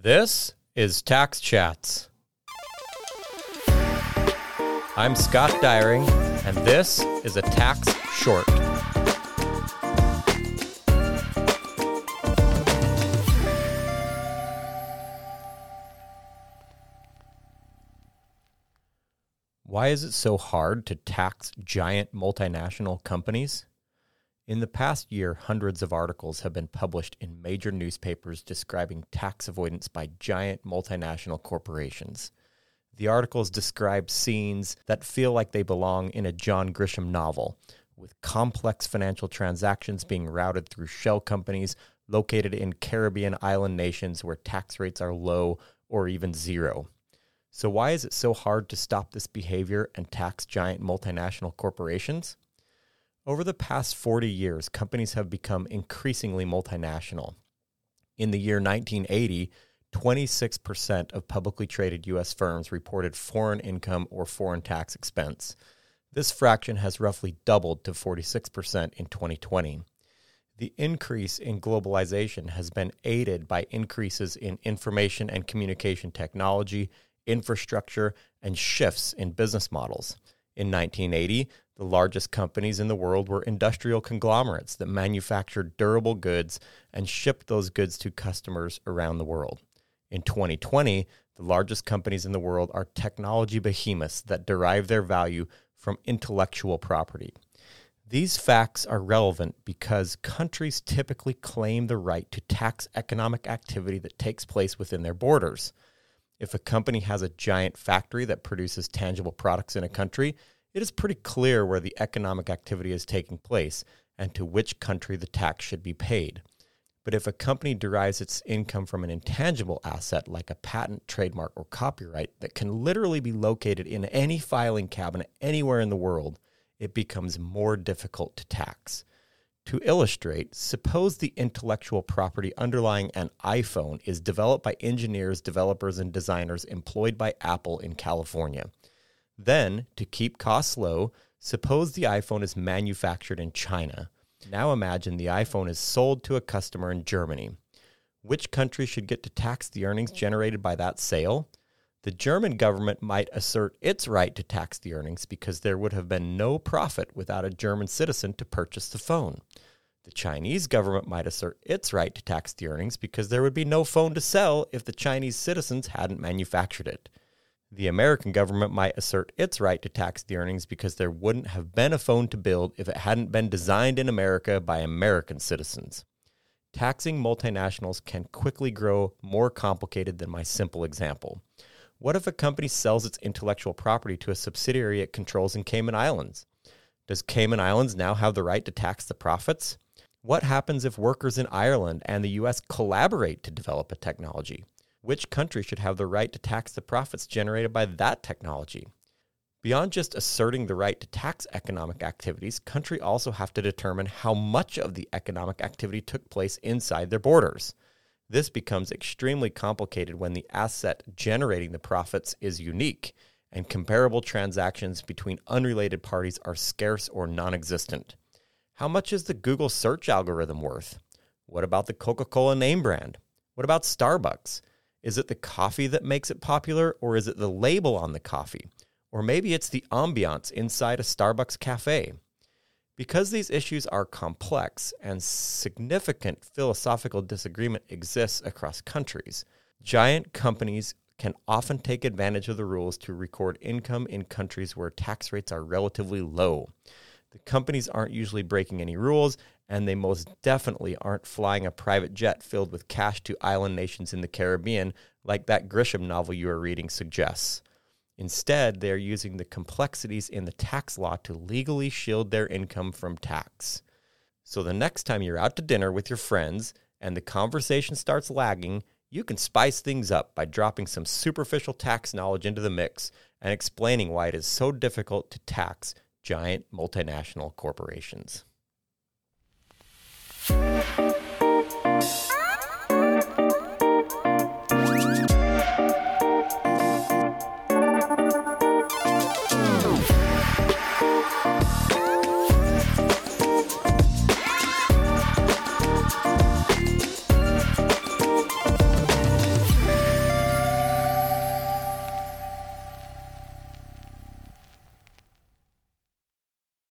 This is Tax Chats. I'm Scott Dyreng, and this is a tax short. Why is it so hard to tax giant multinational companies? In the past year, hundreds of articles have been published in major newspapers describing tax avoidance by giant multinational corporations. The articles describe scenes that feel like they belong in a John Grisham novel, with complex financial transactions being routed through shell companies located in Caribbean island nations where tax rates are low or even zero. So, why is it so hard to stop this behavior and tax giant multinational corporations? Over the past 40 years, companies have become increasingly multinational. In the year 1980, 26% of publicly traded U.S. firms reported foreign income or foreign tax expense. This fraction has roughly doubled to 46% in 2020. The increase in globalization has been aided by increases in information and communication technology, infrastructure, and shifts in business models. In 1980, the largest companies in the world were industrial conglomerates that manufactured durable goods and shipped those goods to customers around the world. In 2020, the largest companies in the world are technology behemoths that derive their value from intellectual property. These facts are relevant because countries typically claim the right to tax economic activity that takes place within their borders. If a company has a giant factory that produces tangible products in a country, it is pretty clear where the economic activity is taking place and to which country the tax should be paid. But if a company derives its income from an intangible asset like a patent, trademark, or copyright that can literally be located in any filing cabinet anywhere in the world, it becomes more difficult to tax. To illustrate, suppose the intellectual property underlying an iPhone is developed by engineers, developers, and designers employed by Apple in California. Then, to keep costs low, suppose the iPhone is manufactured in China. Now imagine the iPhone is sold to a customer in Germany. Which country should get to tax the earnings generated by that sale? The German government might assert its right to tax the earnings because there would have been no profit without a German citizen to purchase the phone. The Chinese government might assert its right to tax the earnings because there would be no phone to sell if the Chinese citizens hadn't manufactured it. The American government might assert its right to tax the earnings because there wouldn't have been a phone to build if it hadn't been designed in America by American citizens. Taxing multinationals can quickly grow more complicated than my simple example. What if a company sells its intellectual property to a subsidiary it controls in Cayman Islands? Does Cayman Islands now have the right to tax the profits? What happens if workers in Ireland and the US collaborate to develop a technology? which country should have the right to tax the profits generated by that technology? Beyond just asserting the right to tax economic activities, countries also have to determine how much of the economic activity took place inside their borders. This becomes extremely complicated when the asset generating the profits is unique and comparable transactions between unrelated parties are scarce or non existent. How much is the Google search algorithm worth? What about the Coca Cola name brand? What about Starbucks? Is it the coffee that makes it popular, or is it the label on the coffee? Or maybe it's the ambiance inside a Starbucks cafe. Because these issues are complex and significant philosophical disagreement exists across countries, giant companies can often take advantage of the rules to record income in countries where tax rates are relatively low. The companies aren't usually breaking any rules, and they most definitely aren't flying a private jet filled with cash to island nations in the Caribbean like that Grisham novel you are reading suggests. Instead, they are using the complexities in the tax law to legally shield their income from tax. So the next time you're out to dinner with your friends and the conversation starts lagging, you can spice things up by dropping some superficial tax knowledge into the mix and explaining why it is so difficult to tax giant multinational corporations.